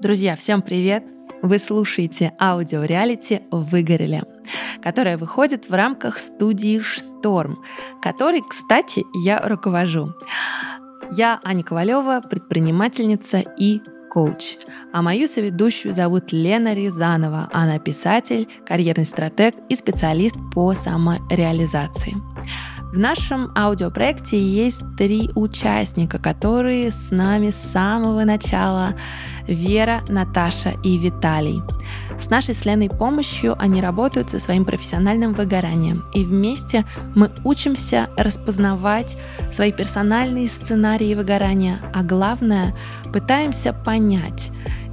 Друзья, всем привет! Вы слушаете аудиореалити «Выгорели», которая выходит в рамках студии «Шторм», которой, кстати, я руковожу. Я Аня Ковалева, предпринимательница и коуч. А мою соведущую зовут Лена Рязанова. Она писатель, карьерный стратег и специалист по самореализации. В нашем аудиопроекте есть три участника, которые с нами с самого начала. Вера, Наташа и Виталий. С нашей с Леной помощью они работают со своим профессиональным выгоранием. И вместе мы учимся распознавать свои персональные сценарии выгорания, а главное, пытаемся понять,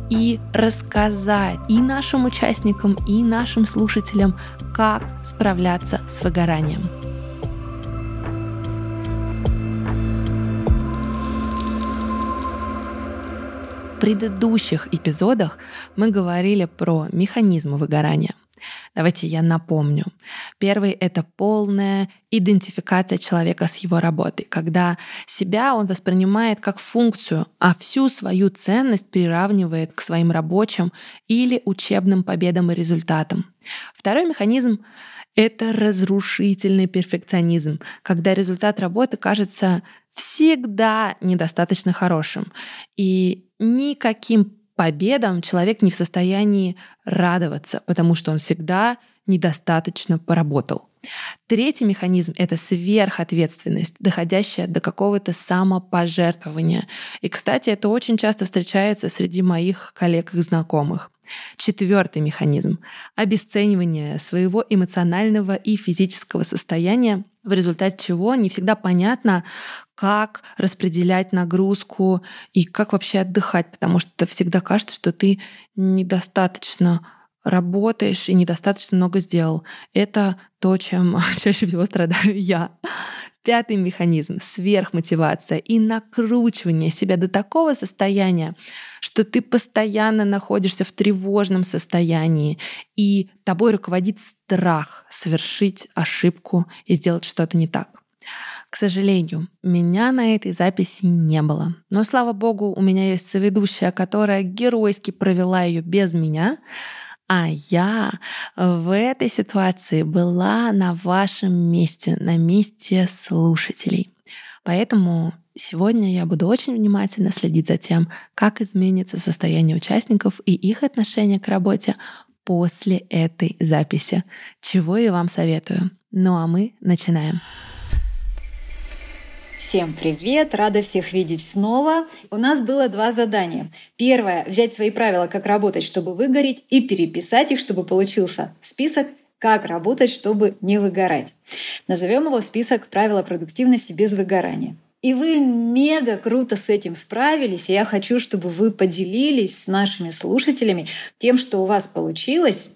и рассказать и нашим участникам, и нашим слушателям, как справляться с выгоранием. Предыдущих эпизодах мы говорили про механизмы выгорания. Давайте я напомню. Первый — это полная идентификация человека с его работой, когда себя он воспринимает как функцию, а всю свою ценность приравнивает к своим рабочим или учебным победам и результатам. Второй механизм — это разрушительный перфекционизм, когда результат работы кажется всегда недостаточно хорошим. И никаким победам человек не в состоянии радоваться, потому что он всегда недостаточно поработал. Третий механизм — это сверхответственность, доходящая до какого-то самопожертвования. И, кстати, это очень часто встречается среди моих коллег и знакомых. Четвертый механизм — обесценивание своего эмоционального и физического состояния, в результате чего не всегда понятно, как распределять нагрузку и как вообще отдыхать, потому что всегда кажется, что ты недостаточно работаешь и недостаточно много сделал. Это то, чем чаще всего страдаю я. Пятый механизм — сверхмотивация и накручивание себя до такого состояния, что ты постоянно находишься в тревожном состоянии, и тобой руководит страх совершить ошибку и сделать что-то не так. К сожалению, меня на этой записи не было. Но, слава богу, у меня есть соведущая, которая геройски провела ее без меня, а я в этой ситуации была на вашем месте, на месте слушателей. Поэтому сегодня я буду очень внимательно следить за тем, как изменится состояние участников и их отношение к работе после этой записи, чего я вам советую. Ну а мы начинаем. Всем привет! Рада всех видеть снова. У нас было два задания. Первое — взять свои правила, как работать, чтобы выгореть, и переписать их, чтобы получился список как работать, чтобы не выгорать. Назовем его список правила продуктивности без выгорания. И вы мега круто с этим справились. И я хочу, чтобы вы поделились с нашими слушателями тем, что у вас получилось.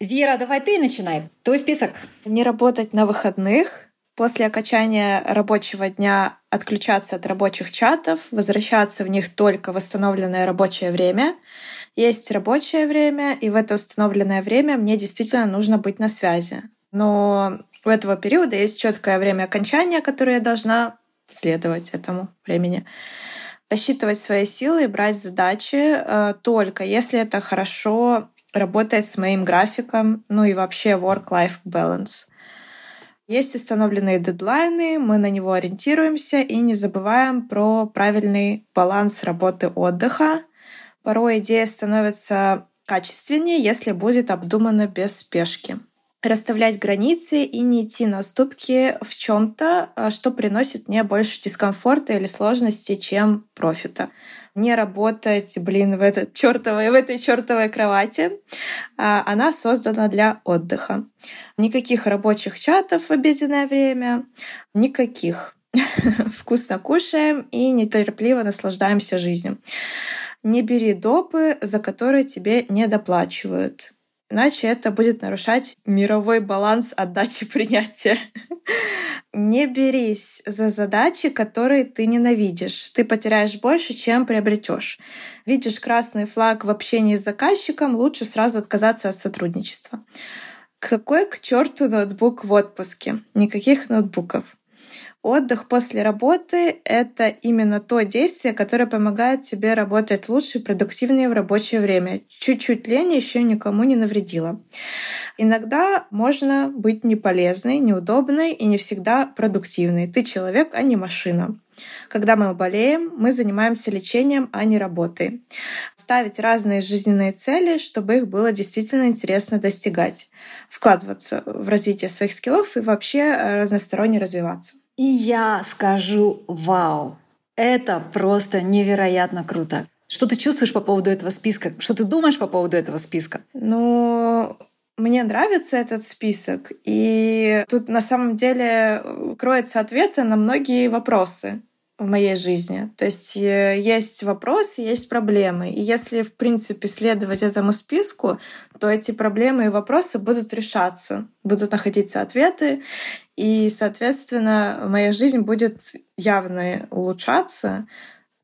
Вера, давай ты начинай. Твой список. Не работать на выходных, После окончания рабочего дня отключаться от рабочих чатов, возвращаться в них только в восстановленное рабочее время. Есть рабочее время, и в это установленное время мне действительно нужно быть на связи. Но у этого периода есть четкое время окончания, которое я должна следовать этому времени. Рассчитывать свои силы и брать задачи э, только если это хорошо работает с моим графиком, ну и вообще work-life balance. Есть установленные дедлайны, мы на него ориентируемся и не забываем про правильный баланс работы отдыха. Порой идея становится качественнее, если будет обдумана без спешки. Расставлять границы и не идти на уступки в чем-то, а, что приносит мне больше дискомфорта или сложности, чем профита не работать, блин, в, этот чертовой, в этой чертовой кровати. А, она создана для отдыха. Никаких рабочих чатов в обеденное время, никаких. Вкусно кушаем и неторопливо наслаждаемся жизнью. Не бери допы, за которые тебе не доплачивают иначе это будет нарушать мировой баланс отдачи принятия. Не берись за задачи, которые ты ненавидишь. Ты потеряешь больше, чем приобретешь. Видишь красный флаг в общении с заказчиком, лучше сразу отказаться от сотрудничества. Какой к черту ноутбук в отпуске? Никаких ноутбуков. Отдых после работы — это именно то действие, которое помогает тебе работать лучше и продуктивнее в рабочее время. Чуть-чуть лень еще никому не навредила. Иногда можно быть неполезной, неудобной и не всегда продуктивной. Ты человек, а не машина. Когда мы болеем, мы занимаемся лечением, а не работой. Ставить разные жизненные цели, чтобы их было действительно интересно достигать. Вкладываться в развитие своих скиллов и вообще э, разносторонне развиваться. И я скажу вау. Это просто невероятно круто. Что ты чувствуешь по поводу этого списка? Что ты думаешь по поводу этого списка? Ну, мне нравится этот список, и тут на самом деле кроется ответы на многие вопросы в моей жизни. То есть э, есть вопросы, есть проблемы. И если, в принципе, следовать этому списку, то эти проблемы и вопросы будут решаться, будут находиться ответы, и, соответственно, моя жизнь будет явно улучшаться,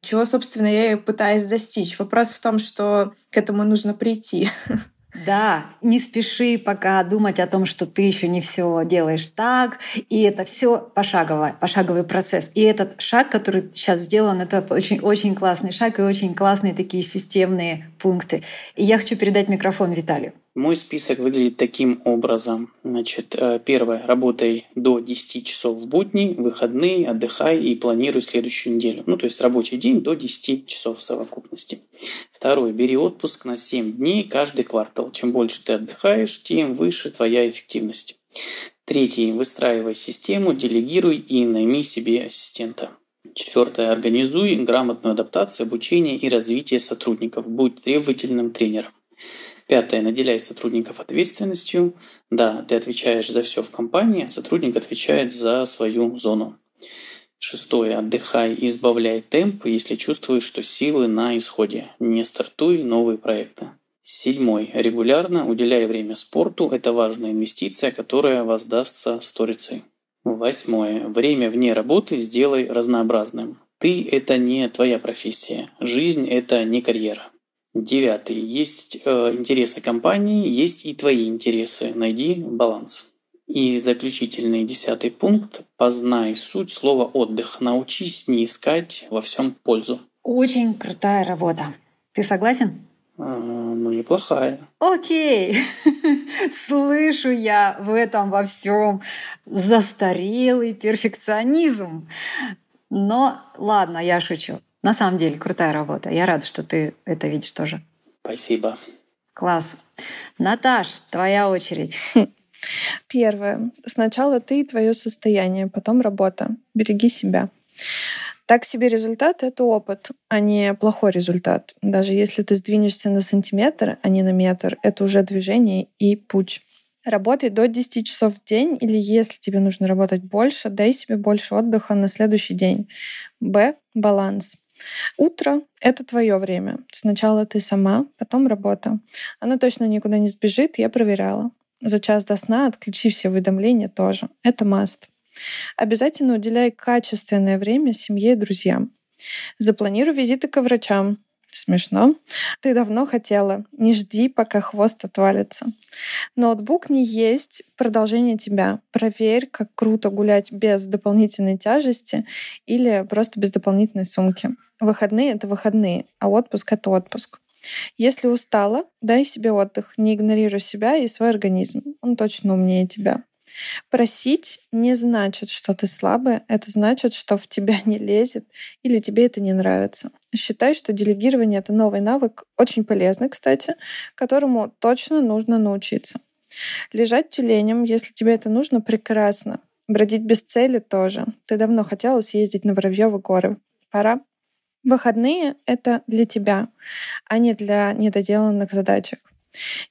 чего, собственно, я и пытаюсь достичь. Вопрос в том, что к этому нужно прийти. Да, не спеши пока думать о том, что ты еще не все делаешь так, и это все пошагово, пошаговый процесс. И этот шаг, который сейчас сделан, это очень очень классный шаг и очень классные такие системные пункты. И я хочу передать микрофон Виталию. Мой список выглядит таким образом. Значит, э, первое. Работай до 10 часов в будни, выходные, отдыхай и планируй следующую неделю. Ну, то есть рабочий день до 10 часов в совокупности. Второе. Бери отпуск на 7 дней каждый квартал. Чем больше ты отдыхаешь, тем выше твоя эффективность. Третье. Выстраивай систему, делегируй и найми себе ассистента. Четвертое. Организуй грамотную адаптацию, обучение и развитие сотрудников. Будь требовательным тренером. Пятое. Наделяй сотрудников ответственностью. Да, ты отвечаешь за все в компании, а сотрудник отвечает за свою зону. Шестое. Отдыхай и избавляй темп, если чувствуешь, что силы на исходе. Не стартуй новые проекты. Седьмой. Регулярно уделяй время спорту. Это важная инвестиция, которая воздастся сторицей. Восьмое. Время вне работы сделай разнообразным. Ты – это не твоя профессия. Жизнь – это не карьера. Девятый. Есть э, интересы компании, есть и твои интересы. Найди баланс. И заключительный десятый пункт. Познай суть слова отдых. Научись не искать во всем пользу. Очень крутая работа. Ты согласен? А, ну, неплохая. Окей. Слышу я в этом во всем застарелый перфекционизм. Но ладно, я шучу. На самом деле, крутая работа. Я рада, что ты это видишь тоже. Спасибо. Класс. Наташ, твоя очередь. Первое. Сначала ты и твое состояние, потом работа. Береги себя. Так себе результат — это опыт, а не плохой результат. Даже если ты сдвинешься на сантиметр, а не на метр, это уже движение и путь. Работай до 10 часов в день, или если тебе нужно работать больше, дай себе больше отдыха на следующий день. Б. Баланс. Утро — это твое время. Сначала ты сама, потом работа. Она точно никуда не сбежит, я проверяла. За час до сна отключи все уведомления тоже. Это маст. Обязательно уделяй качественное время семье и друзьям. Запланируй визиты к врачам. Смешно. Ты давно хотела. Не жди, пока хвост отвалится. Ноутбук не есть продолжение тебя. Проверь, как круто гулять без дополнительной тяжести или просто без дополнительной сумки. Выходные — это выходные, а отпуск — это отпуск. Если устала, дай себе отдых, не игнорируй себя и свой организм. Он точно умнее тебя. Просить не значит, что ты слабая, это значит, что в тебя не лезет или тебе это не нравится. Считай, что делегирование — это новый навык, очень полезный, кстати, которому точно нужно научиться. Лежать тюленем, если тебе это нужно, прекрасно. Бродить без цели тоже. Ты давно хотела съездить на Воробьевы горы. Пора. Выходные — это для тебя, а не для недоделанных задачек.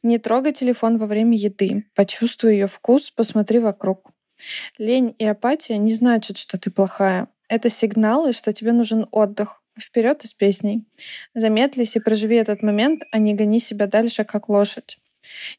Не трогай телефон во время еды. Почувствуй ее вкус, посмотри вокруг. Лень и апатия не значат, что ты плохая. Это сигналы, что тебе нужен отдых. Вперед из песней. Замедлись и проживи этот момент, а не гони себя дальше, как лошадь.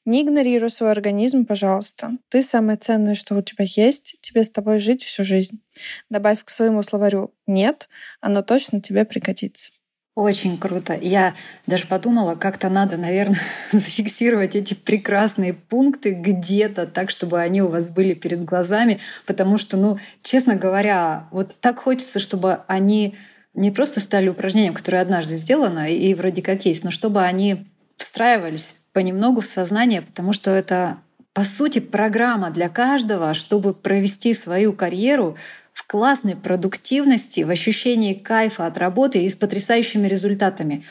Не игнорируй свой организм, пожалуйста. Ты самое ценное, что у тебя есть, тебе с тобой жить всю жизнь. Добавь к своему словарю «нет», оно точно тебе пригодится. Очень круто. Я даже подумала, как-то надо, наверное, зафиксировать эти прекрасные пункты где-то так, чтобы они у вас были перед глазами, потому что, ну, честно говоря, вот так хочется, чтобы они не просто стали упражнением, которое однажды сделано и вроде как есть, но чтобы они встраивались понемногу в сознание, потому что это, по сути, программа для каждого, чтобы провести свою карьеру в классной продуктивности, в ощущении кайфа от работы и с потрясающими результатами.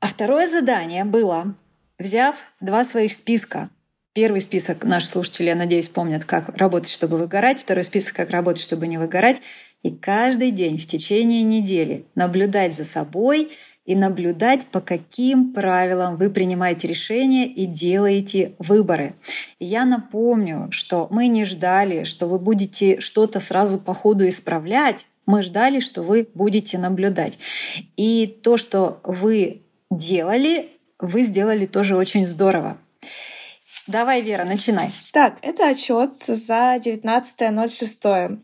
А второе задание было, взяв два своих списка. Первый список наши слушатели, я надеюсь, помнят, как работать, чтобы выгорать. Второй список, как работать, чтобы не выгорать. И каждый день в течение недели наблюдать за собой и наблюдать, по каким правилам вы принимаете решения и делаете выборы. И я напомню, что мы не ждали, что вы будете что-то сразу по ходу исправлять, мы ждали, что вы будете наблюдать. И то, что вы делали, вы сделали тоже очень здорово. Давай, Вера, начинай. Так, это отчет за 19.06.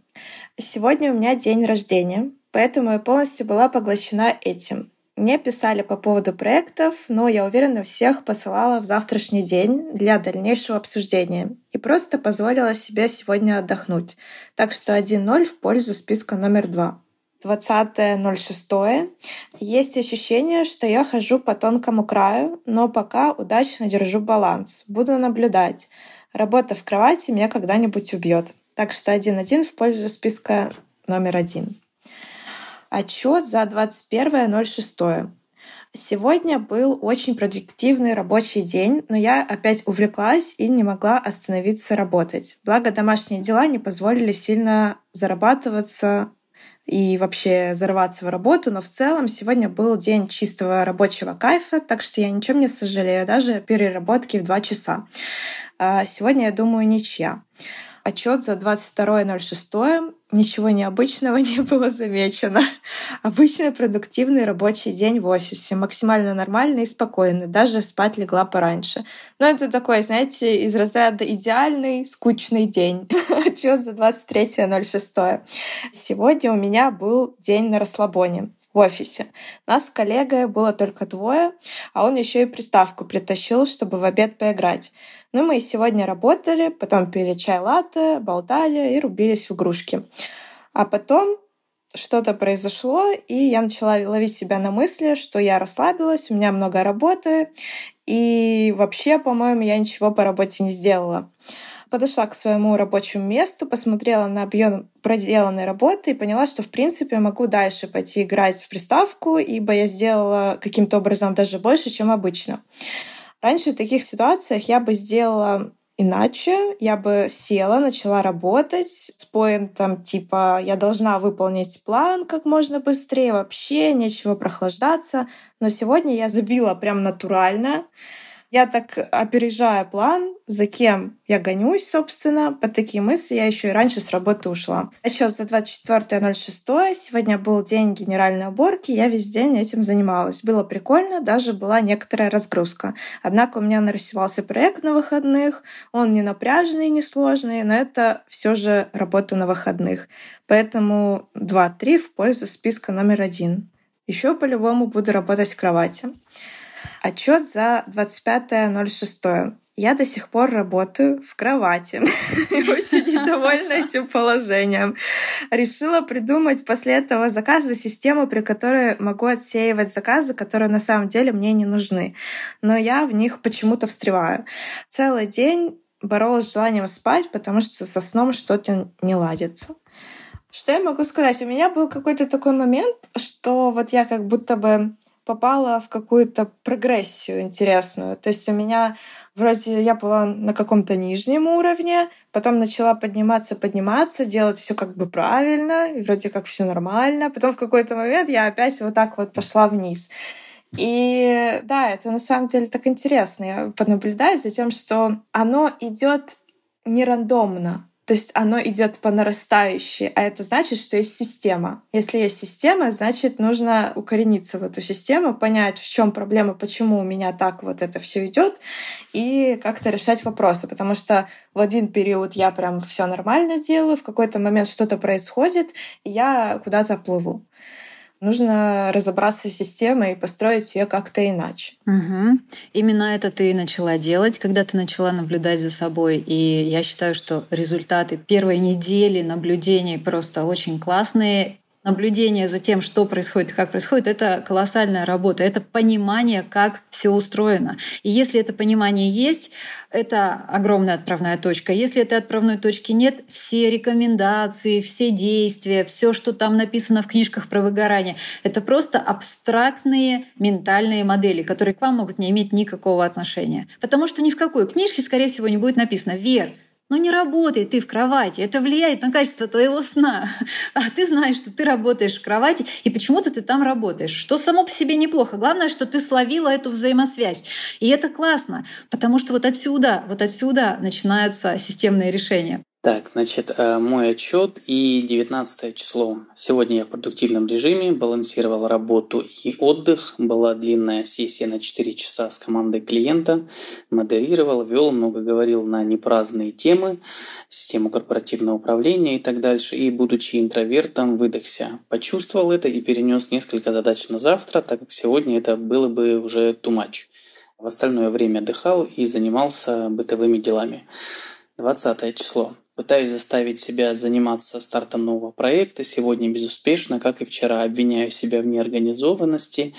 Сегодня у меня день рождения, поэтому я полностью была поглощена этим. Мне писали по поводу проектов, но я уверена, всех посылала в завтрашний день для дальнейшего обсуждения и просто позволила себе сегодня отдохнуть. Так что 1-0 в пользу списка номер 2. 20.06. Есть ощущение, что я хожу по тонкому краю, но пока удачно держу баланс. Буду наблюдать. Работа в кровати меня когда-нибудь убьет. Так что 1.1 в пользу списка номер один. Отчет за 21.06. Сегодня был очень продуктивный рабочий день, но я опять увлеклась и не могла остановиться работать. Благо домашние дела не позволили сильно зарабатываться и вообще зарываться в работу, но в целом сегодня был день чистого рабочего кайфа, так что я ничем не сожалею, даже переработки в два часа. А сегодня, я думаю, ничья. Отчет за 22.06. Ничего необычного не было замечено. Обычный продуктивный рабочий день в офисе. Максимально нормальный и спокойный. Даже спать легла пораньше. Но это такой, знаете, из разряда идеальный, скучный день. Отчет за 23.06. Сегодня у меня был день на расслабоне в офисе. Нас с коллегой было только двое, а он еще и приставку притащил, чтобы в обед поиграть. Ну, мы сегодня работали, потом пили чай латте, болтали и рубились в игрушки. А потом что-то произошло, и я начала ловить себя на мысли, что я расслабилась, у меня много работы, и вообще, по-моему, я ничего по работе не сделала подошла к своему рабочему месту, посмотрела на объем проделанной работы и поняла, что, в принципе, могу дальше пойти играть в приставку, ибо я сделала каким-то образом даже больше, чем обычно. Раньше в таких ситуациях я бы сделала иначе. Я бы села, начала работать с поинтом типа «я должна выполнить план как можно быстрее, вообще нечего прохлаждаться». Но сегодня я забила прям натурально. Я так опережаю план, за кем я гонюсь, собственно. Под такие мысли я еще и раньше с работы ушла. Отчет за 24.06. Сегодня был день генеральной уборки. Я весь день этим занималась. Было прикольно, даже была некоторая разгрузка. Однако у меня нарисовался проект на выходных. Он не напряженный, не сложный, но это все же работа на выходных. Поэтому 2-3 в пользу списка номер один. Еще по-любому буду работать в кровати. Отчет за 25.06. Я до сих пор работаю в кровати. Очень недовольна этим положением. Решила придумать после этого заказа систему, при которой могу отсеивать заказы, которые на самом деле мне не нужны. Но я в них почему-то встреваю. Целый день боролась с желанием спать, потому что со сном что-то не ладится. Что я могу сказать? У меня был какой-то такой момент, что вот я как будто бы попала в какую-то прогрессию интересную. То есть у меня вроде я была на каком-то нижнем уровне, потом начала подниматься, подниматься, делать все как бы правильно, и вроде как все нормально. Потом в какой-то момент я опять вот так вот пошла вниз. И да, это на самом деле так интересно. Я понаблюдаю за тем, что оно идет не рандомно. То есть оно идет по нарастающей, а это значит, что есть система. Если есть система, значит, нужно укорениться в эту систему, понять, в чем проблема, почему у меня так вот это все идет, и как-то решать вопросы. Потому что в один период я прям все нормально делаю, в какой-то момент что-то происходит, и я куда-то плыву. Нужно разобраться с системой и построить ее как-то иначе. Угу. Именно это ты начала делать, когда ты начала наблюдать за собой. И я считаю, что результаты первой недели наблюдений просто очень классные наблюдение за тем, что происходит как происходит, это колоссальная работа, это понимание, как все устроено. И если это понимание есть, это огромная отправная точка. Если этой отправной точки нет, все рекомендации, все действия, все, что там написано в книжках про выгорание, это просто абстрактные ментальные модели, которые к вам могут не иметь никакого отношения. Потому что ни в какой книжке, скорее всего, не будет написано «Вер, ну не работай ты в кровати, это влияет на качество твоего сна. А ты знаешь, что ты работаешь в кровати, и почему-то ты там работаешь, что само по себе неплохо. Главное, что ты словила эту взаимосвязь. И это классно, потому что вот отсюда, вот отсюда начинаются системные решения. Так, значит, э, мой отчет и 19 число. Сегодня я в продуктивном режиме, балансировал работу и отдых. Была длинная сессия на 4 часа с командой клиента. Модерировал, вел, много говорил на непраздные темы, систему корпоративного управления и так дальше. И, будучи интровертом, выдохся. Почувствовал это и перенес несколько задач на завтра, так как сегодня это было бы уже too much. В остальное время отдыхал и занимался бытовыми делами. 20 число. Пытаюсь заставить себя заниматься стартом нового проекта. Сегодня безуспешно, как и вчера. Обвиняю себя в неорганизованности.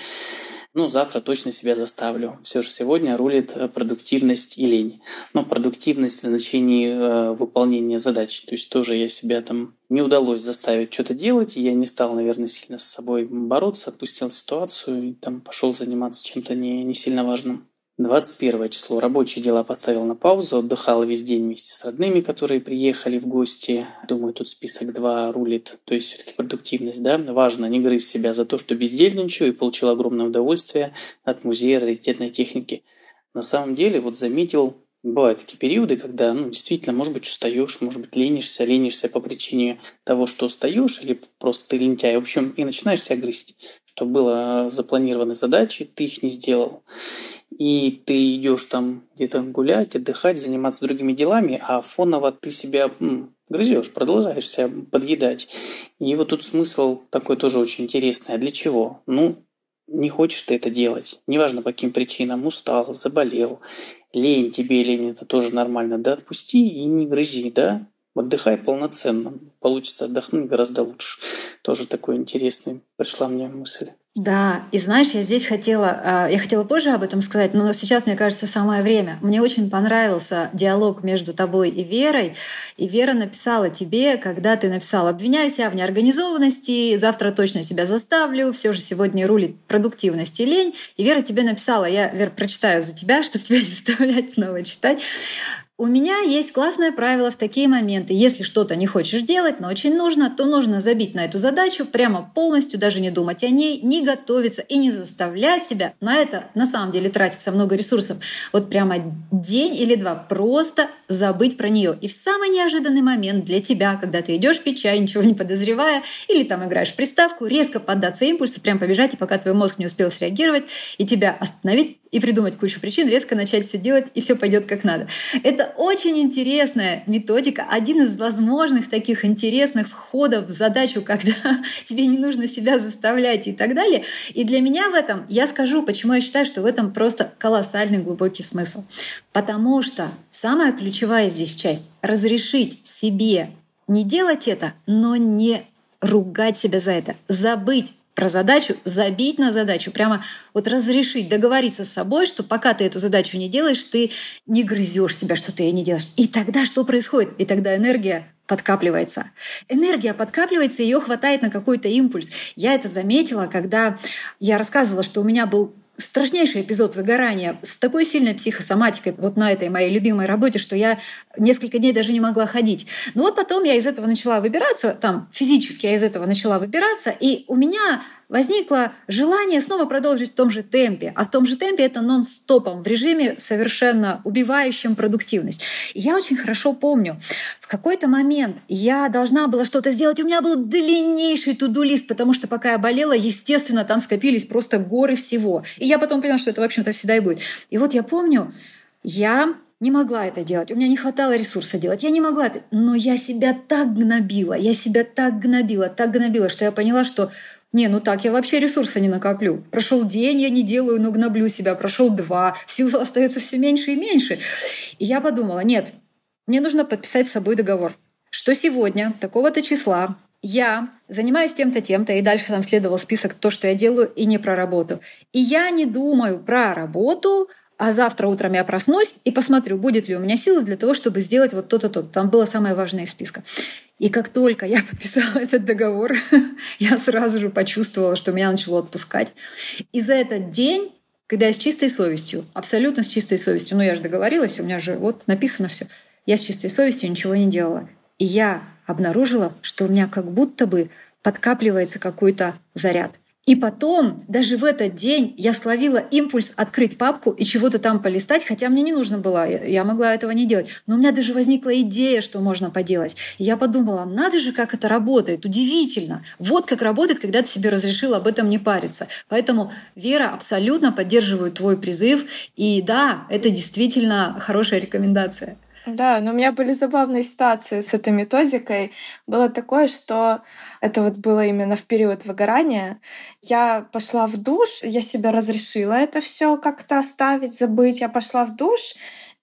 Ну, завтра точно себя заставлю. Все же сегодня рулит э, продуктивность и лень. Но продуктивность в значении э, выполнения задач. То есть тоже я себя там не удалось заставить что-то делать, и я не стал, наверное, сильно с собой бороться, отпустил ситуацию и там пошел заниматься чем-то не, не сильно важным. 21 число. Рабочие дела поставил на паузу, отдыхал весь день вместе с родными, которые приехали в гости. Думаю, тут список 2 рулит, то есть все-таки продуктивность, да. Важно не грызть себя за то, что бездельничаю и получил огромное удовольствие от музея раритетной техники. На самом деле, вот заметил, бывают такие периоды, когда, ну, действительно, может быть, устаешь, может быть, ленишься, ленишься по причине того, что устаешь, или просто ты лентяй. В общем, и начинаешь себя грызть что было запланированы задачи, ты их не сделал. И ты идешь там где-то гулять, отдыхать, заниматься другими делами, а фоново ты себя м, грызешь, продолжаешь себя подъедать. И вот тут смысл такой тоже очень интересный. А для чего? Ну, не хочешь ты это делать. Неважно по каким причинам. Устал, заболел, лень тебе, лень, это тоже нормально. Да отпусти и не грызи, да? Отдыхай полноценно. Получится отдохнуть гораздо лучше. Тоже такой интересный пришла мне мысль. Да, и знаешь, я здесь хотела, а, я хотела позже об этом сказать, но сейчас, мне кажется, самое время. Мне очень понравился диалог между тобой и Верой, и Вера написала тебе, когда ты написала «Обвиняю себя в неорганизованности, завтра точно себя заставлю, все же сегодня рулит продуктивность и лень». И Вера тебе написала, я, Вера, прочитаю за тебя, чтобы тебя не заставлять снова читать. У меня есть классное правило в такие моменты. Если что-то не хочешь делать, но очень нужно, то нужно забить на эту задачу прямо полностью, даже не думать о ней, не готовиться и не заставлять себя. На это на самом деле тратится много ресурсов. Вот прямо день или два просто забыть про нее. И в самый неожиданный момент для тебя, когда ты идешь пить чай, ничего не подозревая, или там играешь в приставку, резко поддаться импульсу, прям побежать, и пока твой мозг не успел среагировать, и тебя остановить, и придумать кучу причин, резко начать все делать, и все пойдет как надо. Это очень интересная методика, один из возможных таких интересных входов в задачу, когда тебе не нужно себя заставлять и так далее. И для меня в этом, я скажу, почему я считаю, что в этом просто колоссальный глубокий смысл. Потому что самая ключевая здесь часть — разрешить себе не делать это, но не ругать себя за это, забыть про задачу, забить на задачу, прямо вот разрешить, договориться с собой, что пока ты эту задачу не делаешь, ты не грызешь себя, что ты ее не делаешь. И тогда что происходит? И тогда энергия подкапливается. Энергия подкапливается, ее хватает на какой-то импульс. Я это заметила, когда я рассказывала, что у меня был страшнейший эпизод выгорания с такой сильной психосоматикой вот на этой моей любимой работе, что я несколько дней даже не могла ходить. Но вот потом я из этого начала выбираться, там физически я из этого начала выбираться, и у меня возникло желание снова продолжить в том же темпе. А в том же темпе это нон-стопом, в режиме совершенно убивающем продуктивность. И я очень хорошо помню, в какой-то момент я должна была что-то сделать, у меня был длиннейший туду-лист, потому что пока я болела, естественно, там скопились просто горы всего. И я потом поняла, что это, в общем-то, всегда и будет. И вот я помню, я не могла это делать, у меня не хватало ресурса делать, я не могла это. Но я себя так гнобила, я себя так гнобила, так гнобила, что я поняла, что не, ну так я вообще ресурса не накоплю. Прошел день, я не делаю, но гноблю себя. Прошел два, сил остается все меньше и меньше. И я подумала, нет, мне нужно подписать с собой договор, что сегодня, такого-то числа, я занимаюсь тем-то, тем-то, и дальше там следовал список то, что я делаю, и не про работу. И я не думаю про работу, а завтра утром я проснусь и посмотрю, будет ли у меня силы для того, чтобы сделать вот то-то, то. Там было самое важное из списка. И как только я подписала этот договор, я сразу же почувствовала, что меня начало отпускать. И за этот день когда я с чистой совестью, абсолютно с чистой совестью, ну я же договорилась, у меня же вот написано все, я с чистой совестью ничего не делала. И я обнаружила, что у меня как будто бы подкапливается какой-то заряд. И потом, даже в этот день, я словила импульс открыть папку и чего-то там полистать, хотя мне не нужно было, я могла этого не делать. Но у меня даже возникла идея, что можно поделать. И я подумала, надо же, как это работает, удивительно. Вот как работает, когда ты себе разрешил об этом не париться. Поэтому, Вера, абсолютно поддерживаю твой призыв. И да, это действительно хорошая рекомендация. Да, но у меня были забавные ситуации с этой методикой. Было такое, что это вот было именно в период выгорания. Я пошла в душ, я себя разрешила это все как-то оставить, забыть. Я пошла в душ,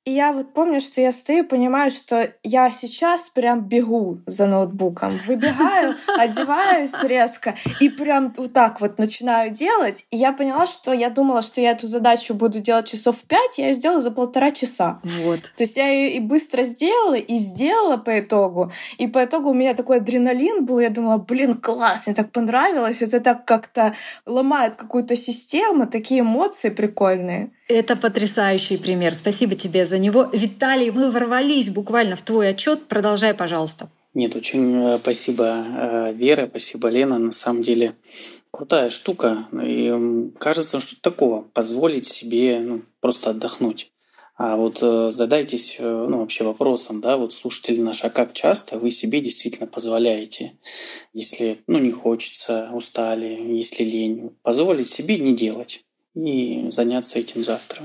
и я вот помню, что я стою, понимаю, что я сейчас прям бегу за ноутбуком. Выбегаю, одеваюсь резко и прям вот так вот начинаю делать. И я поняла, что я думала, что я эту задачу буду делать часов в пять, я ее сделала за полтора часа. Вот. То есть я ее и быстро сделала, и сделала по итогу. И по итогу у меня такой адреналин был. Я думала, блин, класс, мне так понравилось. Это так как-то ломает какую-то систему, такие эмоции прикольные. Это потрясающий пример. Спасибо тебе за него. Виталий, мы ворвались буквально в твой отчет. Продолжай, пожалуйста. Нет, очень э, спасибо, э, Вера, спасибо, Лена. На самом деле крутая штука. И кажется, что такого позволить себе ну, просто отдохнуть. А вот э, задайтесь ну, вообще вопросом, да, вот слушатели наши, а как часто вы себе действительно позволяете, если ну, не хочется, устали, если лень, позволить себе не делать и заняться этим завтра.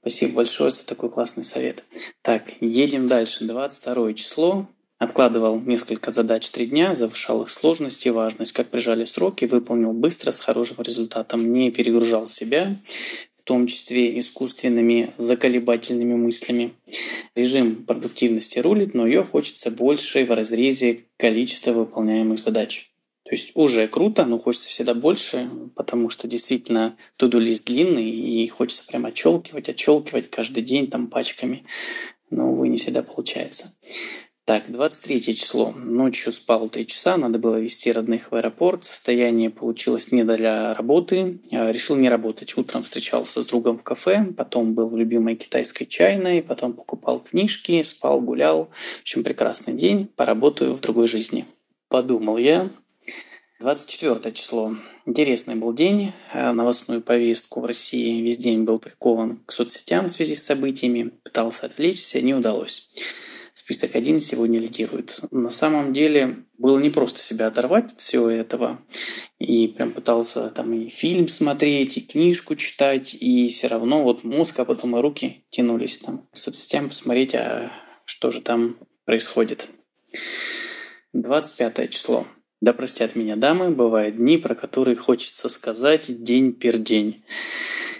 Спасибо большое за такой классный совет. Так, едем дальше. 22 число. Откладывал несколько задач три дня, завышал их сложность и важность. Как прижали сроки, выполнил быстро, с хорошим результатом. Не перегружал себя, в том числе искусственными заколебательными мыслями. Режим продуктивности рулит, но ее хочется больше в разрезе количества выполняемых задач. То есть уже круто, но хочется всегда больше, потому что действительно туду лист длинный, и хочется прям отчелкивать, отчелкивать каждый день там пачками. Но, увы, не всегда получается. Так, 23 число. Ночью спал 3 часа, надо было везти родных в аэропорт. Состояние получилось не для работы. А, решил не работать. Утром встречался с другом в кафе, потом был в любимой китайской чайной, потом покупал книжки, спал, гулял. В общем, прекрасный день. Поработаю в другой жизни. Подумал я, 24 число. Интересный был день. Э, новостную повестку в России весь день был прикован к соцсетям в связи с событиями. Пытался отвлечься, не удалось. Список один сегодня лидирует. На самом деле было не просто себя оторвать от всего этого. И прям пытался там и фильм смотреть, и книжку читать, и все равно вот мозг, а потом и руки тянулись там к соцсетям посмотреть, а что же там происходит. 25 число. Да простят меня дамы, бывают дни, про которые хочется сказать день пер день.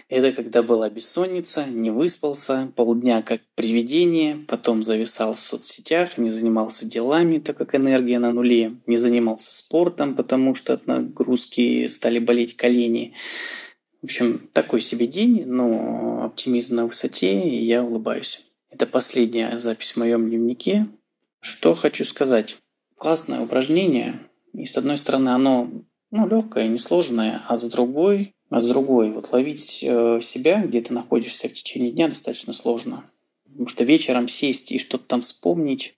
Это когда была бессонница, не выспался, полдня как привидение, потом зависал в соцсетях, не занимался делами, так как энергия на нуле, не занимался спортом, потому что от нагрузки стали болеть колени. В общем, такой себе день, но оптимизм на высоте, и я улыбаюсь. Это последняя запись в моем дневнике. Что хочу сказать. Классное упражнение, и с одной стороны, оно ну, легкое, несложное, а с другой, а с другой, вот ловить э, себя, где ты находишься в течение дня, достаточно сложно. Потому что вечером сесть и что-то там вспомнить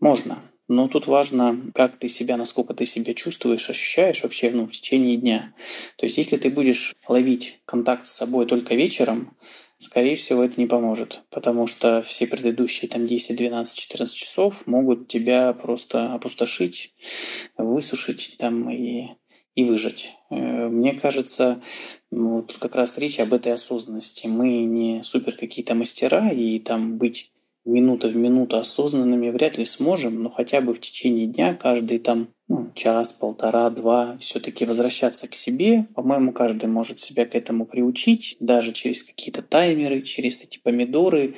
можно. Но тут важно, как ты себя, насколько ты себя чувствуешь, ощущаешь вообще ну, в течение дня. То есть, если ты будешь ловить контакт с собой только вечером, скорее всего, это не поможет, потому что все предыдущие там 10, 12, 14 часов могут тебя просто опустошить, высушить там и, и выжать. Э, мне кажется, вот как раз речь об этой осознанности. Мы не супер какие-то мастера, и там быть минута в минуту осознанными вряд ли сможем, но хотя бы в течение дня каждый там ну, час, полтора, два все-таки возвращаться к себе. По-моему, каждый может себя к этому приучить, даже через какие-то таймеры, через эти помидоры,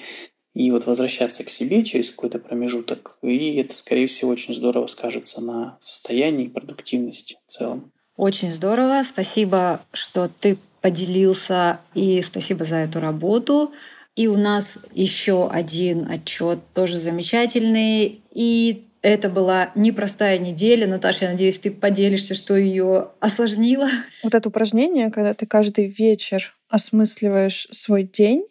и вот возвращаться к себе через какой-то промежуток. И это, скорее всего, очень здорово скажется на состоянии и продуктивности в целом. Очень здорово. Спасибо, что ты поделился, и спасибо за эту работу. И у нас еще один отчет, тоже замечательный. И это была непростая неделя. Наташа, я надеюсь, ты поделишься, что ее осложнило. Вот это упражнение, когда ты каждый вечер осмысливаешь свой день,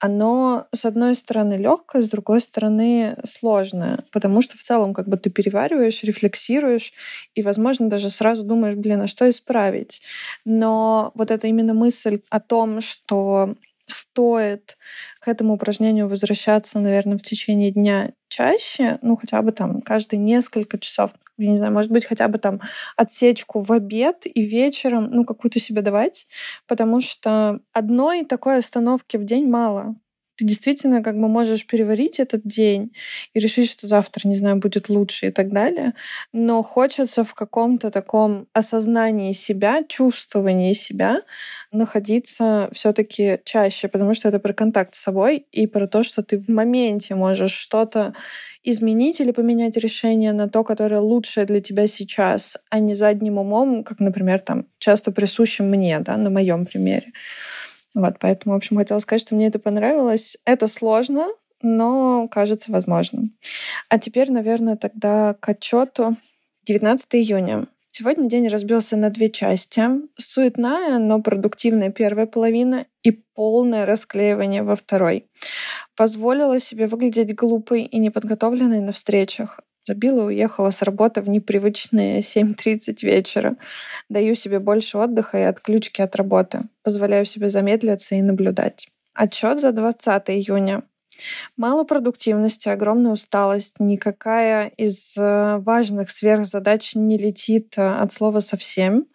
оно, с одной стороны, легкое, с другой стороны, сложное, потому что в целом как бы ты перевариваешь, рефлексируешь и, возможно, даже сразу думаешь, блин, а что исправить? Но вот эта именно мысль о том, что стоит к этому упражнению возвращаться, наверное, в течение дня чаще, ну хотя бы там каждые несколько часов, я не знаю, может быть, хотя бы там отсечку в обед и вечером, ну, какую-то себе давать, потому что одной такой остановки в день мало ты действительно как бы можешь переварить этот день и решить, что завтра, не знаю, будет лучше и так далее. Но хочется в каком-то таком осознании себя, чувствовании себя находиться все таки чаще, потому что это про контакт с собой и про то, что ты в моменте можешь что-то изменить или поменять решение на то, которое лучшее для тебя сейчас, а не задним умом, как, например, там часто присущим мне, да, на моем примере. Вот, поэтому, в общем, хотела сказать, что мне это понравилось. Это сложно, но кажется возможным. А теперь, наверное, тогда к отчету 19 июня. Сегодня день разбился на две части. Суетная, но продуктивная первая половина и полное расклеивание во второй. Позволила себе выглядеть глупой и неподготовленной на встречах. Забила уехала с работы в непривычные 7.30 вечера. Даю себе больше отдыха и отключки от работы. Позволяю себе замедлиться и наблюдать. Отчет за 20 июня. Мало продуктивности, огромная усталость. Никакая из э, важных сверхзадач не летит э, от слова совсем.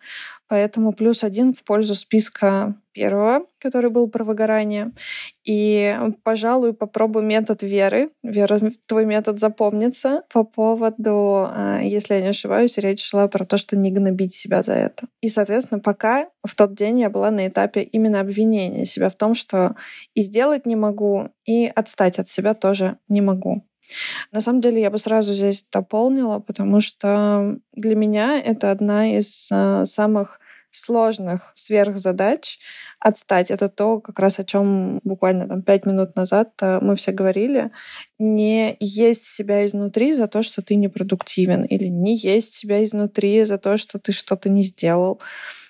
Поэтому плюс один в пользу списка первого, который был про выгорание. И, пожалуй, попробую метод веры. Вера, твой метод запомнится по поводу, а, если я не ошибаюсь, речь шла про то, что не гнобить себя за это. И, соответственно, пока в тот день я была на этапе именно обвинения себя в том, что и сделать не могу, и отстать от себя тоже не могу. На самом деле я бы сразу здесь дополнила, потому что для меня это одна из а, самых сложных сверхзадач отстать. Это то, как раз о чем буквально там пять минут назад э, мы все говорили. Не есть себя изнутри за то, что ты непродуктивен, или не есть себя изнутри за то, что ты что-то не сделал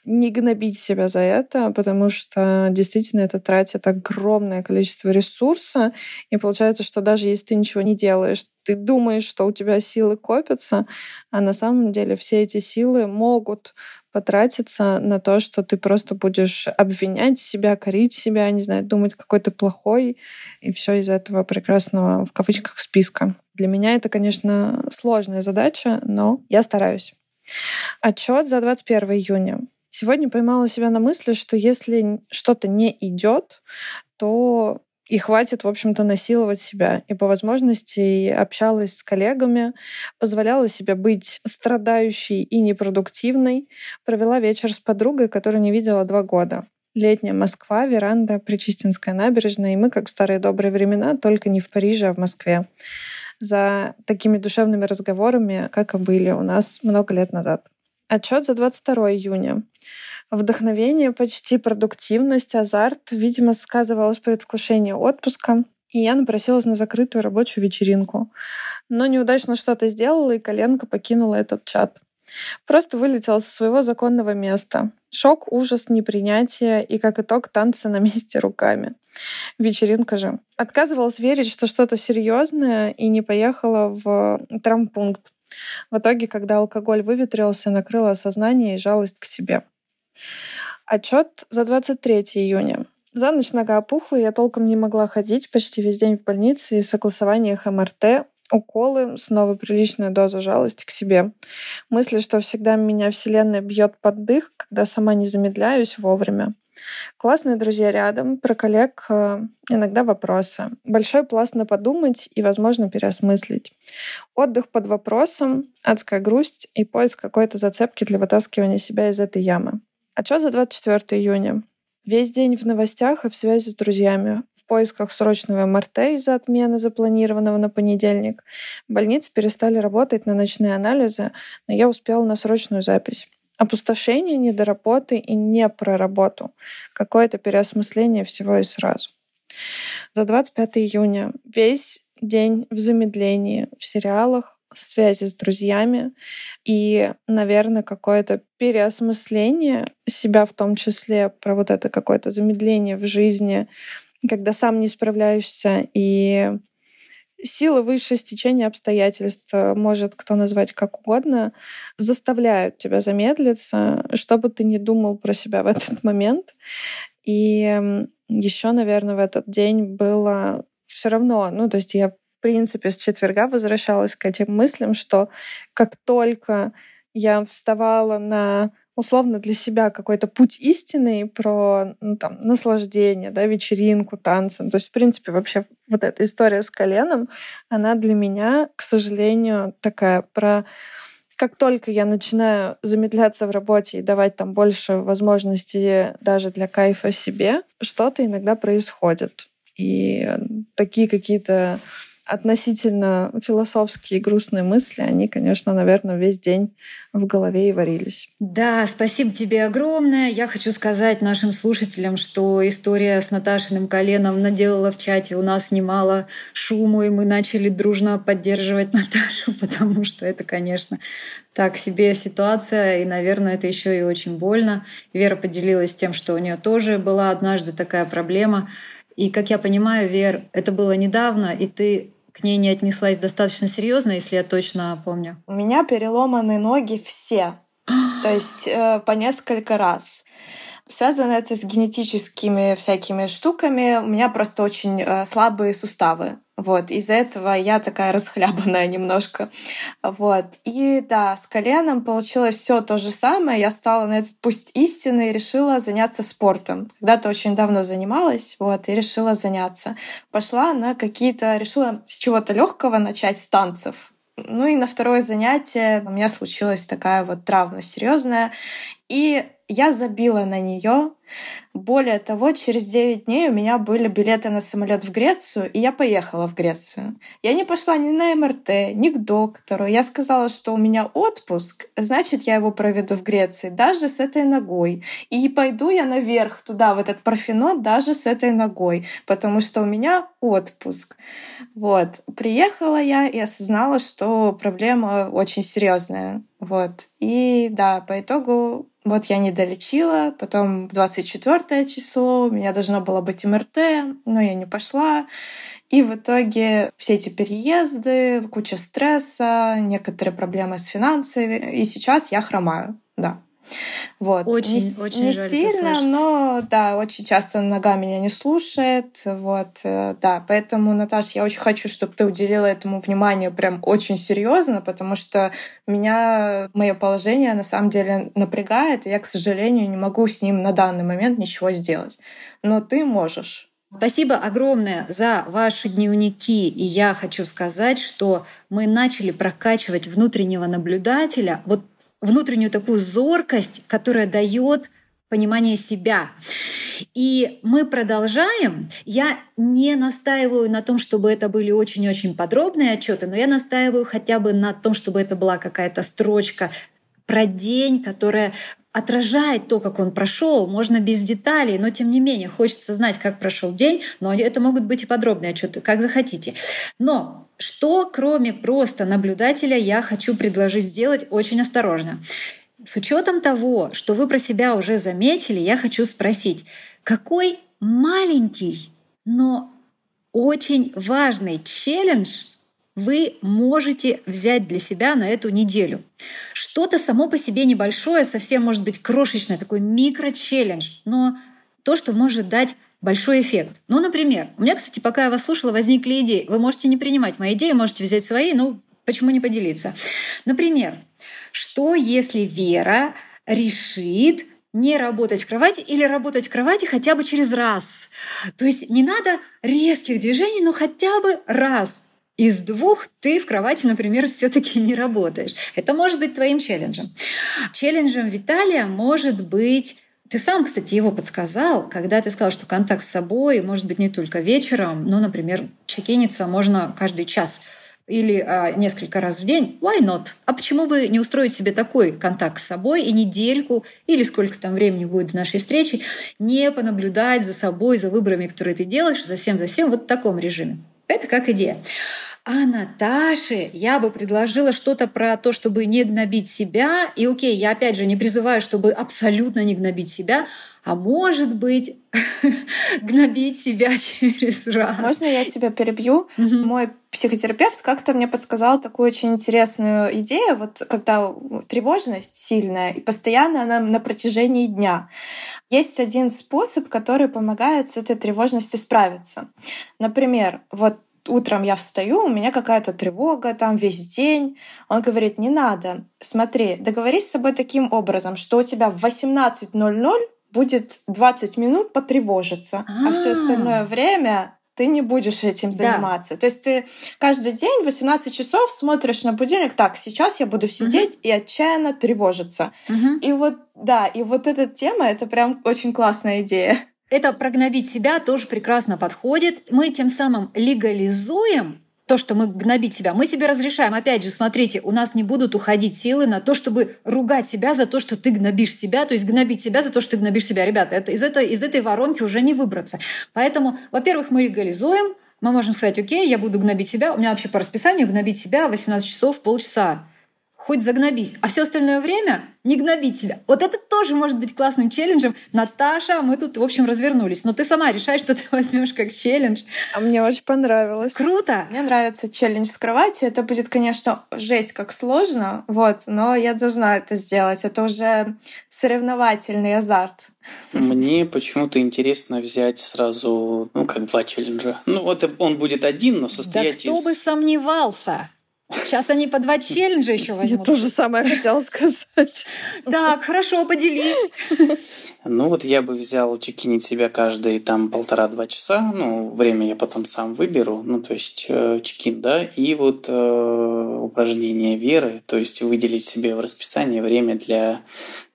не гнобить себя за это, потому что действительно это тратит огромное количество ресурса, и получается, что даже если ты ничего не делаешь, ты думаешь, что у тебя силы копятся, а на самом деле все эти силы могут потратиться на то, что ты просто будешь обвинять себя, корить себя, не знаю, думать, какой ты плохой, и все из этого прекрасного в кавычках списка. Для меня это, конечно, сложная задача, но я стараюсь. Отчет за 21 июня. Сегодня поймала себя на мысли, что если что-то не идет, то и хватит, в общем-то, насиловать себя. И по возможности общалась с коллегами, позволяла себе быть страдающей и непродуктивной, провела вечер с подругой, которую не видела два года. Летняя Москва, веранда, Причистинская набережная, и мы, как в старые добрые времена, только не в Париже, а в Москве. За такими душевными разговорами, как и были у нас много лет назад. Отчет за 22 июня. Вдохновение, почти продуктивность, азарт, видимо, сказывалось предвкушение отпуска. И я напросилась на закрытую рабочую вечеринку. Но неудачно что-то сделала, и коленка покинула этот чат. Просто вылетела со своего законного места. Шок, ужас, непринятие и, как итог, танцы на месте руками. Вечеринка же. Отказывалась верить, что что-то серьезное, и не поехала в травмпункт. В итоге, когда алкоголь выветрился, накрыло осознание и жалость к себе. Отчет за 23 июня. За ночь нога опухла, я толком не могла ходить почти весь день в больнице и согласованиях МРТ, уколы, снова приличная доза жалости к себе. Мысли, что всегда меня Вселенная бьет под дых, когда сама не замедляюсь вовремя. Классные друзья рядом, про коллег э, иногда вопросы. Большой пласт на подумать и, возможно, переосмыслить. Отдых под вопросом, адская грусть и поиск какой-то зацепки для вытаскивания себя из этой ямы. А что за 24 июня? Весь день в новостях и в связи с друзьями. В поисках срочного МРТ из-за отмены запланированного на понедельник. Больницы перестали работать на ночные анализы, но я успела на срочную запись. Опустошение, недоработы и не про работу. Какое-то переосмысление всего и сразу. За 25 июня весь день в замедлении, в сериалах, связи с друзьями и, наверное, какое-то переосмысление себя в том числе, про вот это какое-то замедление в жизни, когда сам не справляешься и силы высшее стечение обстоятельств, может кто назвать как угодно, заставляют тебя замедлиться, чтобы ты не думал про себя в этот момент. И еще, наверное, в этот день было все равно, ну, то есть я принципе, с четверга возвращалась к этим мыслям, что как только я вставала на условно для себя какой-то путь истинный про ну, там, наслаждение, да, вечеринку, танцы. То есть, в принципе, вообще вот эта история с коленом, она для меня, к сожалению, такая про как только я начинаю замедляться в работе и давать там больше возможностей даже для кайфа себе, что-то иногда происходит. И такие какие-то относительно философские грустные мысли, они, конечно, наверное, весь день в голове и варились. Да, спасибо тебе огромное. Я хочу сказать нашим слушателям, что история с Наташиным коленом наделала в чате у нас немало шуму, и мы начали дружно поддерживать Наташу, потому что это, конечно, так себе ситуация, и, наверное, это еще и очень больно. Вера поделилась тем, что у нее тоже была однажды такая проблема. И, как я понимаю, Вер, это было недавно, и ты к ней не отнеслась достаточно серьезно, если я точно помню. У меня переломаны ноги все. То есть э, по несколько раз. Связано это с генетическими всякими штуками. У меня просто очень э, слабые суставы. Вот, из-за этого я такая расхлябанная немножко. Вот. И да, с коленом получилось все то же самое. Я стала на этот пусть истины и решила заняться спортом. Когда-то очень давно занималась, вот, и решила заняться. Пошла на какие-то, решила с чего-то легкого начать, с танцев. Ну и на второе занятие у меня случилась такая вот травма серьезная. И я забила на нее. Более того, через 9 дней у меня были билеты на самолет в Грецию, и я поехала в Грецию. Я не пошла ни на МРТ, ни к доктору. Я сказала, что у меня отпуск, значит, я его проведу в Греции, даже с этой ногой. И пойду я наверх туда, в этот парфенот, даже с этой ногой, потому что у меня отпуск. Вот. Приехала я и осознала, что проблема очень серьезная. Вот. И да, по итогу вот я не долечила, потом 24 число, у меня должно было быть МРТ, но я не пошла. И в итоге все эти переезды, куча стресса, некоторые проблемы с финансами, и сейчас я хромаю, да. Вот. Очень, не, очень не жаль сильно, но да, очень часто нога меня не слушает. Вот, э, да. Поэтому, Наташа, я очень хочу, чтобы ты уделила этому внимание прям очень серьезно, потому что меня мое положение на самом деле напрягает, и я, к сожалению, не могу с ним на данный момент ничего сделать. Но ты можешь. Спасибо огромное за ваши дневники. И я хочу сказать, что мы начали прокачивать внутреннего наблюдателя вот внутреннюю такую зоркость, которая дает понимание себя. И мы продолжаем. Я не настаиваю на том, чтобы это были очень-очень подробные отчеты, но я настаиваю хотя бы на том, чтобы это была какая-то строчка про день, которая отражает то, как он прошел. Можно без деталей, но тем не менее хочется знать, как прошел день, но это могут быть и подробные отчеты, как захотите. Но что, кроме просто наблюдателя, я хочу предложить сделать очень осторожно. С учетом того, что вы про себя уже заметили, я хочу спросить, какой маленький, но очень важный челлендж вы можете взять для себя на эту неделю. Что-то само по себе небольшое, совсем может быть крошечное, такой микро-челлендж, но то, что может дать большой эффект. Ну, например, у меня, кстати, пока я вас слушала, возникли идеи. Вы можете не принимать мои идеи, можете взять свои, ну, почему не поделиться? Например, что если Вера решит не работать в кровати или работать в кровати хотя бы через раз. То есть не надо резких движений, но хотя бы раз из двух ты в кровати, например, все-таки не работаешь. Это может быть твоим челленджем. Челленджем Виталия может быть ты сам, кстати, его подсказал, когда ты сказал, что контакт с собой может быть не только вечером, но, например, чекиниться можно каждый час или а, несколько раз в день, why not? А почему бы не устроить себе такой контакт с собой и недельку или сколько там времени будет до нашей встречи, не понаблюдать за собой, за выборами, которые ты делаешь, за всем, за всем вот в таком режиме. Это как идея. А Наташе я бы предложила что-то про то, чтобы не гнобить себя. И окей, я опять же не призываю, чтобы абсолютно не гнобить себя, а может быть гнобить себя через раз. Можно я тебя перебью? Угу. Мой психотерапевт как-то мне подсказал такую очень интересную идею, вот когда тревожность сильная, и постоянно она на протяжении дня. Есть один способ, который помогает с этой тревожностью справиться. Например, вот утром я встаю, у меня какая-то тревога там весь день. Он говорит, не надо, смотри, договорись с собой таким образом, что у тебя в 18.00 будет 20 минут потревожиться, а, а все остальное время ты не будешь этим заниматься. Да. То есть ты каждый день в 18 часов смотришь на будильник, так, сейчас я буду сидеть угу. и отчаянно тревожиться. Угу. И вот, да, и вот эта тема, это прям очень классная идея. Это прогнобить себя тоже прекрасно подходит. Мы тем самым легализуем то, что мы гнобить себя, мы себе разрешаем. Опять же, смотрите, у нас не будут уходить силы на то, чтобы ругать себя за то, что ты гнобишь себя, то есть гнобить себя за то, что ты гнобишь себя. Ребята, это, из, этой, из этой воронки уже не выбраться. Поэтому, во-первых, мы легализуем, мы можем сказать, окей, я буду гнобить себя, у меня вообще по расписанию гнобить себя 18 часов, полчаса хоть загнобись, а все остальное время не гнобить себя. Вот это тоже может быть классным челленджем. Наташа, мы тут, в общем, развернулись. Но ты сама решаешь, что ты возьмешь как челлендж. А мне очень понравилось. Круто! Мне нравится челлендж с кроватью. Это будет, конечно, жесть как сложно, вот, но я должна это сделать. Это уже соревновательный азарт. Мне почему-то интересно взять сразу, ну, как два челленджа. Ну, вот он будет один, но состоять да кто из... бы сомневался? Сейчас они по два челленджа еще возьмут. Я тоже самое хотела сказать. Так, хорошо, поделись. Ну вот я бы взял чекинить себя каждые там полтора-два часа, ну время я потом сам выберу, ну то есть э, чекин, да, и вот э, упражнение веры, то есть выделить себе в расписании время для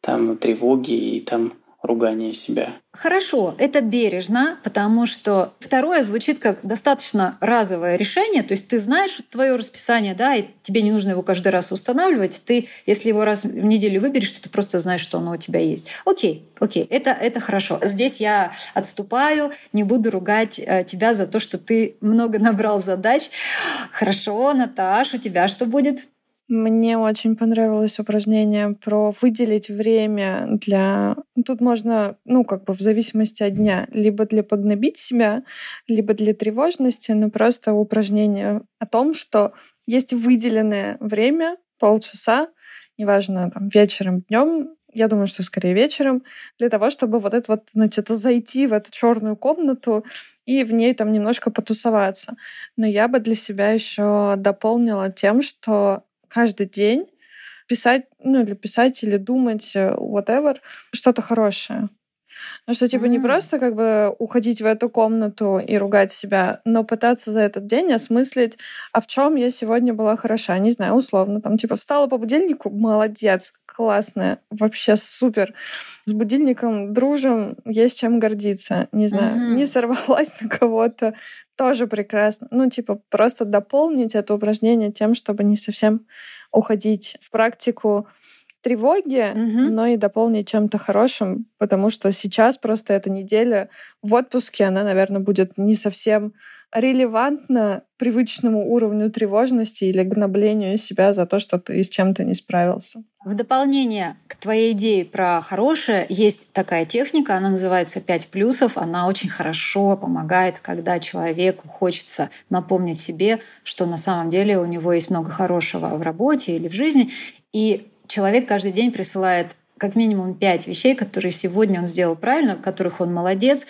там тревоги и там ругания себя. Хорошо, это бережно, потому что второе звучит как достаточно разовое решение, то есть ты знаешь твое расписание, да, и тебе не нужно его каждый раз устанавливать. Ты, если его раз в неделю выберешь, то ты просто знаешь, что оно у тебя есть. Окей, окей, это, это хорошо. Здесь я отступаю, не буду ругать э, тебя за то, что ты много набрал задач. Хорошо, Наташ, у тебя что будет? Мне очень понравилось упражнение про выделить время для... Тут можно, ну, как бы в зависимости от дня, либо для погнобить себя, либо для тревожности, но просто упражнение о том, что есть выделенное время, полчаса, неважно, там, вечером, днем, я думаю, что скорее вечером, для того, чтобы вот это вот, значит, зайти в эту черную комнату и в ней там немножко потусоваться. Но я бы для себя еще дополнила тем, что каждый день писать, ну, или писать, или думать, э, whatever, что-то хорошее. Ну, что, типа, mm. не просто как бы уходить в эту комнату и ругать себя, но пытаться за этот день осмыслить, а в чем я сегодня была хороша. Не знаю, условно. Там, типа, встала по будильнику, молодец, классная, вообще супер. С будильником дружим, есть чем гордиться. Не знаю, mm-hmm. не сорвалась на кого-то, тоже прекрасно. Ну, типа, просто дополнить это упражнение тем, чтобы не совсем уходить в практику тревоги, угу. но и дополнить чем-то хорошим, потому что сейчас просто эта неделя в отпуске, она, наверное, будет не совсем релевантна привычному уровню тревожности или гноблению себя за то, что ты с чем-то не справился. В дополнение к твоей идее про хорошее есть такая техника, она называется «пять плюсов». Она очень хорошо помогает, когда человеку хочется напомнить себе, что на самом деле у него есть много хорошего в работе или в жизни. И человек каждый день присылает как минимум пять вещей, которые сегодня он сделал правильно, в которых он молодец,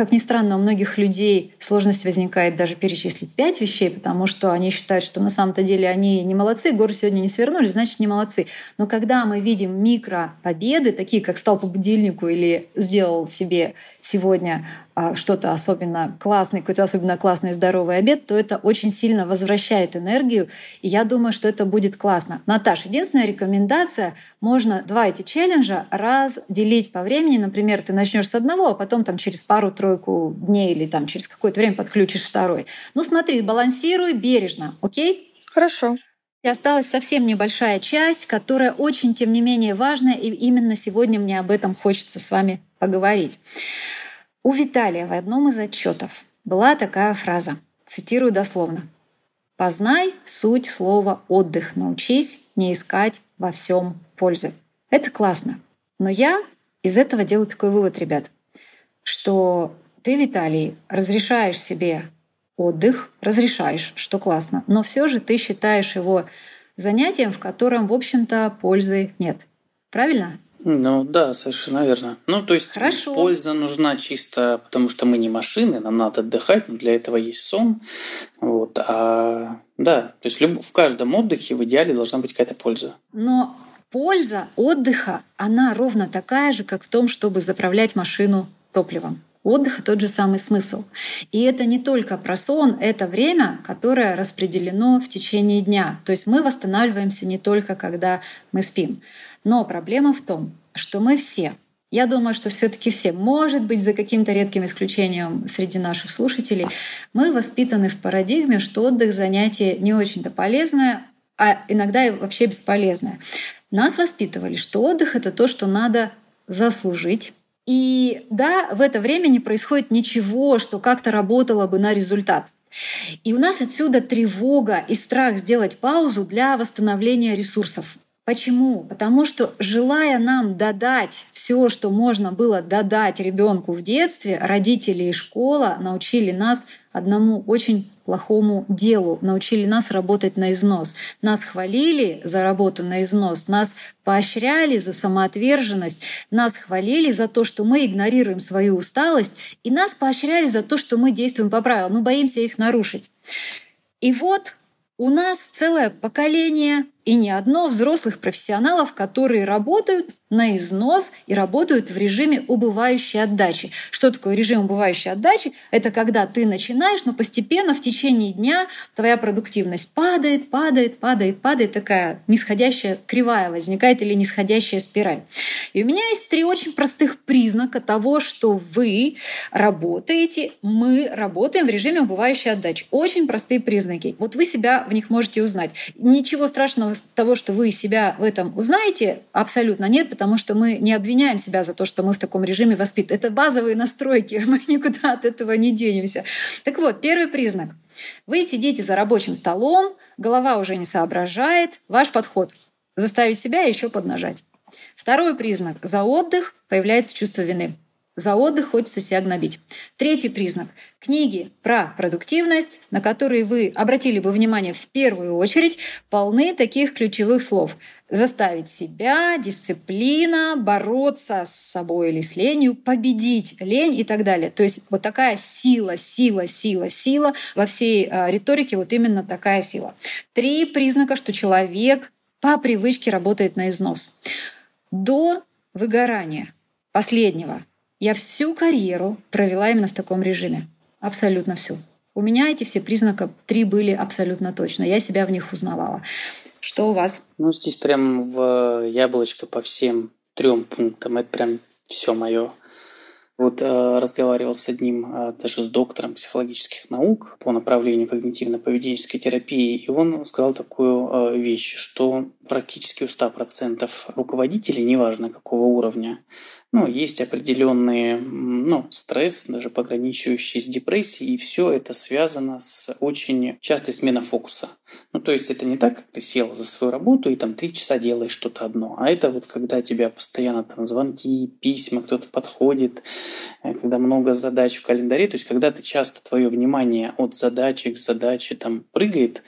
как ни странно, у многих людей сложность возникает даже перечислить пять вещей, потому что они считают, что на самом-то деле они не молодцы, горы сегодня не свернули, значит, не молодцы. Но когда мы видим микро-победы, такие как стал по будильнику или сделал себе сегодня что-то особенно классное, какой-то особенно классный здоровый обед, то это очень сильно возвращает энергию. И я думаю, что это будет классно. Наташа, единственная рекомендация, можно два эти челленджа разделить по времени. Например, ты начнешь с одного, а потом там через пару-тройку дней или там через какое-то время подключишь второй. Ну смотри, балансируй бережно, окей? Хорошо. И осталась совсем небольшая часть, которая очень, тем не менее, важная, и именно сегодня мне об этом хочется с вами поговорить. У Виталия в одном из отчетов была такая фраза, цитирую дословно. «Познай суть слова «отдых», научись не искать во всем пользы». Это классно. Но я из этого делаю такой вывод, ребят, что ты, Виталий, разрешаешь себе отдых, разрешаешь, что классно, но все же ты считаешь его занятием, в котором, в общем-то, пользы нет. Правильно? Ну да, совершенно верно. Ну, то есть Хорошо. польза нужна чисто потому, что мы не машины, нам надо отдыхать, но для этого есть сон. Вот. А да, то есть в каждом отдыхе в идеале должна быть какая-то польза. Но польза отдыха, она ровно такая же, как в том, чтобы заправлять машину топливом. Отдыха тот же самый смысл. И это не только про сон, это время, которое распределено в течение дня. То есть мы восстанавливаемся не только когда мы спим. Но проблема в том, что мы все, я думаю, что все-таки все, может быть, за каким-то редким исключением среди наших слушателей, мы воспитаны в парадигме, что отдых занятие не очень-то полезное, а иногда и вообще бесполезное. Нас воспитывали, что отдых это то, что надо заслужить. И да, в это время не происходит ничего, что как-то работало бы на результат. И у нас отсюда тревога и страх сделать паузу для восстановления ресурсов. Почему? Потому что желая нам додать все, что можно было додать ребенку в детстве, родители и школа научили нас одному очень плохому делу, научили нас работать на износ. Нас хвалили за работу на износ, нас поощряли за самоотверженность, нас хвалили за то, что мы игнорируем свою усталость, и нас поощряли за то, что мы действуем по правилам, мы боимся их нарушить. И вот у нас целое поколение и не одно взрослых профессионалов, которые работают на износ и работают в режиме убывающей отдачи. Что такое режим убывающей отдачи? Это когда ты начинаешь, но постепенно в течение дня твоя продуктивность падает, падает, падает, падает, такая нисходящая кривая возникает или нисходящая спираль. И у меня есть три очень простых признака того, что вы работаете, мы работаем в режиме убывающей отдачи. Очень простые признаки. Вот вы себя в них можете узнать. Ничего страшного того, что вы себя в этом узнаете, абсолютно нет, потому что мы не обвиняем себя за то, что мы в таком режиме воспитаны. Это базовые настройки, мы никуда от этого не денемся. Так вот, первый признак. Вы сидите за рабочим столом, голова уже не соображает, ваш подход – заставить себя еще поднажать. Второй признак – за отдых появляется чувство вины. За отдых хочется себя гнобить. Третий признак. Книги про продуктивность, на которые вы обратили бы внимание в первую очередь, полны таких ключевых слов. Заставить себя, дисциплина, бороться с собой или с ленью, победить лень и так далее. То есть вот такая сила, сила, сила, сила. Во всей э, риторике вот именно такая сила. Три признака, что человек по привычке работает на износ. До выгорания последнего я всю карьеру провела именно в таком режиме. Абсолютно всю. У меня эти все признаки три были абсолютно точно. Я себя в них узнавала. Что у вас? Ну, здесь прям в яблочко по всем трем пунктам. Это прям все мое. Вот э, разговаривал с одним, э, даже с доктором психологических наук по направлению когнитивно-поведенческой терапии, и он сказал такую э, вещь, что практически у 100% руководителей, неважно какого уровня, ну, есть определенный ну, стресс, даже пограничивающий с депрессией, и все это связано с очень частой сменой фокуса. Ну, то есть это не так, как ты сел за свою работу и там три часа делаешь что-то одно, а это вот когда тебя постоянно там звонки, письма, кто-то подходит, когда много задач в календаре, то есть когда ты часто твое внимание от задачи к задаче там прыгает,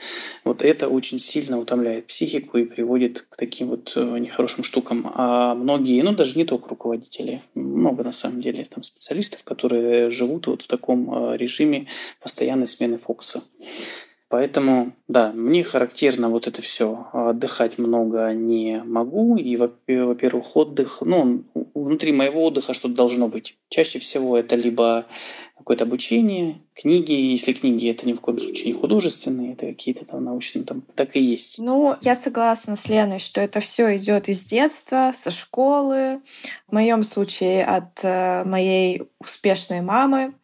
вот это очень сильно утомляет психику и приводит к таким вот э, нехорошим штукам. А многие, ну даже не только руководители, много на самом деле там специалистов, которые живут вот в таком режиме постоянной смены фокуса. Поэтому, да, мне характерно вот это все. Отдыхать много не могу. И, во-первых, отдых, ну, внутри моего отдыха что-то должно быть. Чаще всего это либо какое-то обучение, книги, если книги это ни в коем случае не художественные, это какие-то там научные, там так и есть. Ну, я согласна с Леной, что это все идет из детства, со школы, в моем случае от э, моей успешной мамы.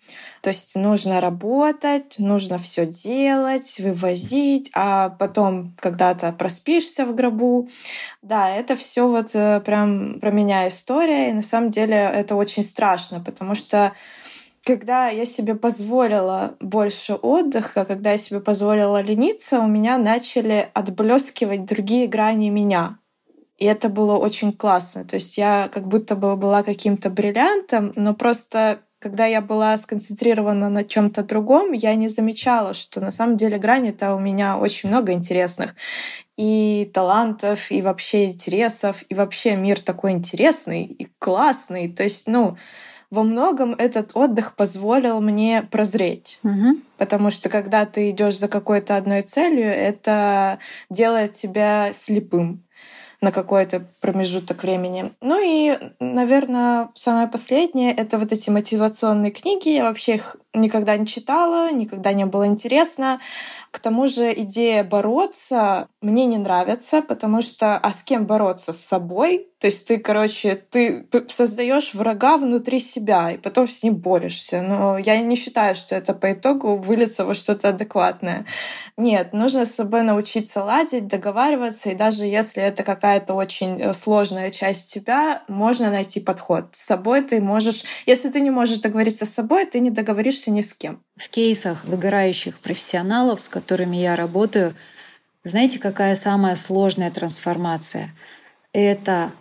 То есть нужно работать, нужно все делать, вывозить, а потом когда-то проспишься в гробу. Да, это все вот э, прям про меня история, и на самом деле это очень страшно, потому что когда я себе позволила больше отдыха, когда я себе позволила лениться, у меня начали отблескивать другие грани меня. И это было очень классно. То есть я как будто бы была каким-то бриллиантом, но просто когда я была сконцентрирована на чем-то другом, я не замечала, что на самом деле грани-то у меня очень много интересных. И талантов, и вообще интересов, и вообще мир такой интересный и классный. То есть, ну, во многом этот отдых позволил мне прозреть. Угу. Потому что когда ты идешь за какой-то одной целью, это делает тебя слепым на какой-то промежуток времени. Ну и, наверное, самое последнее — это вот эти мотивационные книги. Я вообще их никогда не читала, никогда не было интересно. К тому же идея бороться мне не нравится, потому что а с кем бороться? С собой? То есть ты, короче, ты создаешь врага внутри себя, и потом с ним борешься. Но я не считаю, что это по итогу выльется во что-то адекватное. Нет, нужно с собой научиться ладить, договариваться, и даже если это какая-то очень э, сложная часть тебя, можно найти подход. С собой ты можешь... Если ты не можешь договориться с собой, ты не договоришься ни с кем. В кейсах выгорающих профессионалов, с которыми я работаю, знаете, какая самая сложная трансформация? Это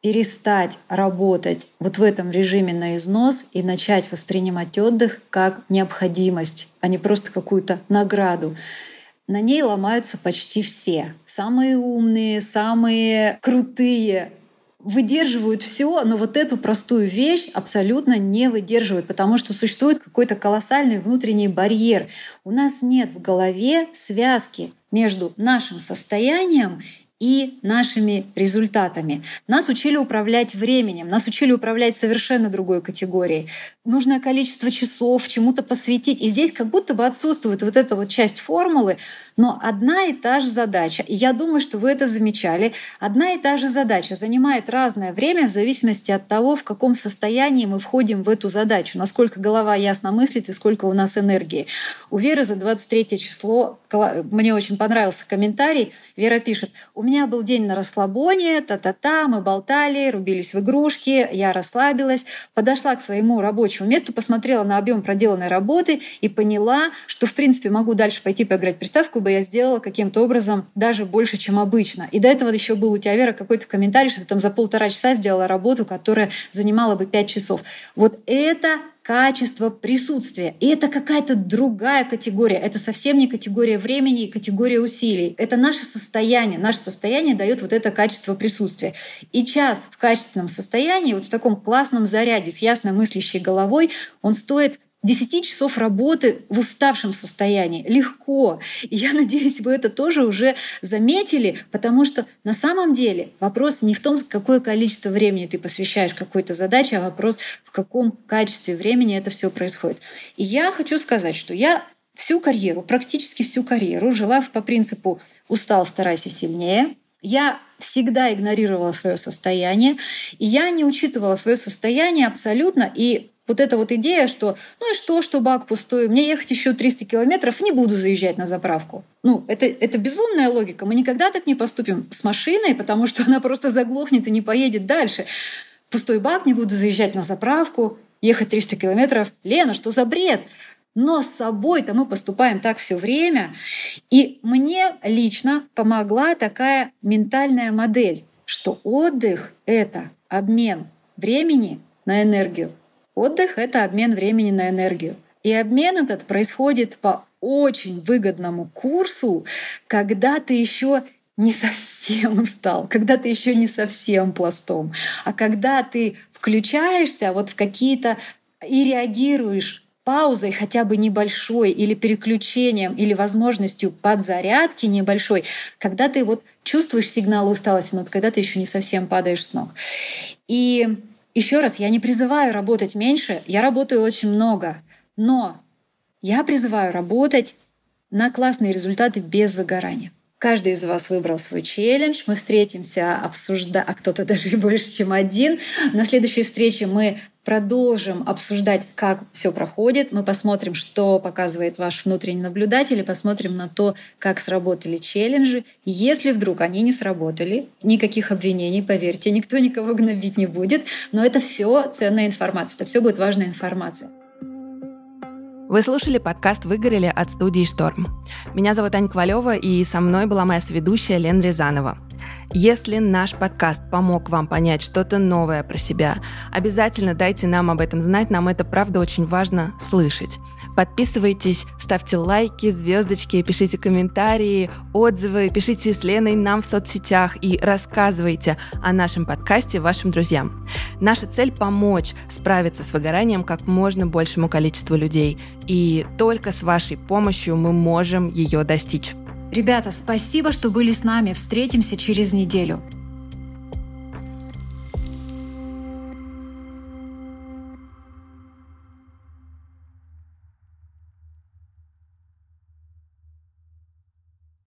перестать работать вот в этом режиме на износ и начать воспринимать отдых как необходимость, а не просто какую-то награду. На ней ломаются почти все. Самые умные, самые крутые выдерживают все, но вот эту простую вещь абсолютно не выдерживают, потому что существует какой-то колоссальный внутренний барьер. У нас нет в голове связки между нашим состоянием и нашими результатами. Нас учили управлять временем, нас учили управлять совершенно другой категорией. Нужное количество часов чему-то посвятить. И здесь как будто бы отсутствует вот эта вот часть формулы, но одна и та же задача. И я думаю, что вы это замечали. Одна и та же задача занимает разное время в зависимости от того, в каком состоянии мы входим в эту задачу, насколько голова ясно мыслит и сколько у нас энергии. У Веры за 23 число мне очень понравился комментарий. Вера пишет, у меня был день на расслабоне, та-та-та, мы болтали, рубились в игрушки, я расслабилась, подошла к своему рабочему месту, посмотрела на объем проделанной работы и поняла, что в принципе могу дальше пойти поиграть приставку, бы я сделала каким-то образом даже больше, чем обычно. И до этого еще был у тебя, Вера, какой-то комментарий, что ты там за полтора часа сделала работу, которая занимала бы пять часов. Вот это качество присутствия. И это какая-то другая категория. Это совсем не категория времени и категория усилий. Это наше состояние. Наше состояние дает вот это качество присутствия. И час в качественном состоянии, вот в таком классном заряде с ясно мыслящей головой, он стоит 10 часов работы в уставшем состоянии. Легко. И я надеюсь, вы это тоже уже заметили, потому что на самом деле вопрос не в том, какое количество времени ты посвящаешь какой-то задаче, а вопрос, в каком качестве времени это все происходит. И я хочу сказать, что я всю карьеру, практически всю карьеру жила по принципу «устал, старайся сильнее», я всегда игнорировала свое состояние, и я не учитывала свое состояние абсолютно, и вот эта вот идея, что ну и что, что бак пустой, мне ехать еще 300 километров, не буду заезжать на заправку. Ну, это, это безумная логика. Мы никогда так не поступим с машиной, потому что она просто заглохнет и не поедет дальше. Пустой бак, не буду заезжать на заправку, ехать 300 километров. Лена, что за бред? Но с собой-то мы поступаем так все время. И мне лично помогла такая ментальная модель, что отдых — это обмен времени на энергию. Отдых — это обмен времени на энергию. И обмен этот происходит по очень выгодному курсу, когда ты еще не совсем устал, когда ты еще не совсем пластом, а когда ты включаешься вот в какие-то и реагируешь паузой хотя бы небольшой или переключением или возможностью подзарядки небольшой, когда ты вот чувствуешь сигналы усталости, но когда ты еще не совсем падаешь с ног. И еще раз, я не призываю работать меньше, я работаю очень много, но я призываю работать на классные результаты без выгорания. Каждый из вас выбрал свой челлендж. Мы встретимся, обсуждать, а кто-то даже и больше, чем один. На следующей встрече мы продолжим обсуждать, как все проходит. Мы посмотрим, что показывает ваш внутренний наблюдатель, и посмотрим на то, как сработали челленджи. Если вдруг они не сработали, никаких обвинений, поверьте, никто никого гнобить не будет. Но это все ценная информация, это все будет важная информация. Вы слушали подкаст «Выгорели» от студии «Шторм». Меня зовут Аня Ковалева, и со мной была моя соведущая Лен Рязанова. Если наш подкаст помог вам понять что-то новое про себя, обязательно дайте нам об этом знать, нам это правда очень важно слышать. Подписывайтесь, ставьте лайки, звездочки, пишите комментарии, отзывы, пишите с Леной нам в соцсетях и рассказывайте о нашем подкасте вашим друзьям. Наша цель – помочь справиться с выгоранием как можно большему количеству людей. И только с вашей помощью мы можем ее достичь. Ребята, спасибо, что были с нами. Встретимся через неделю.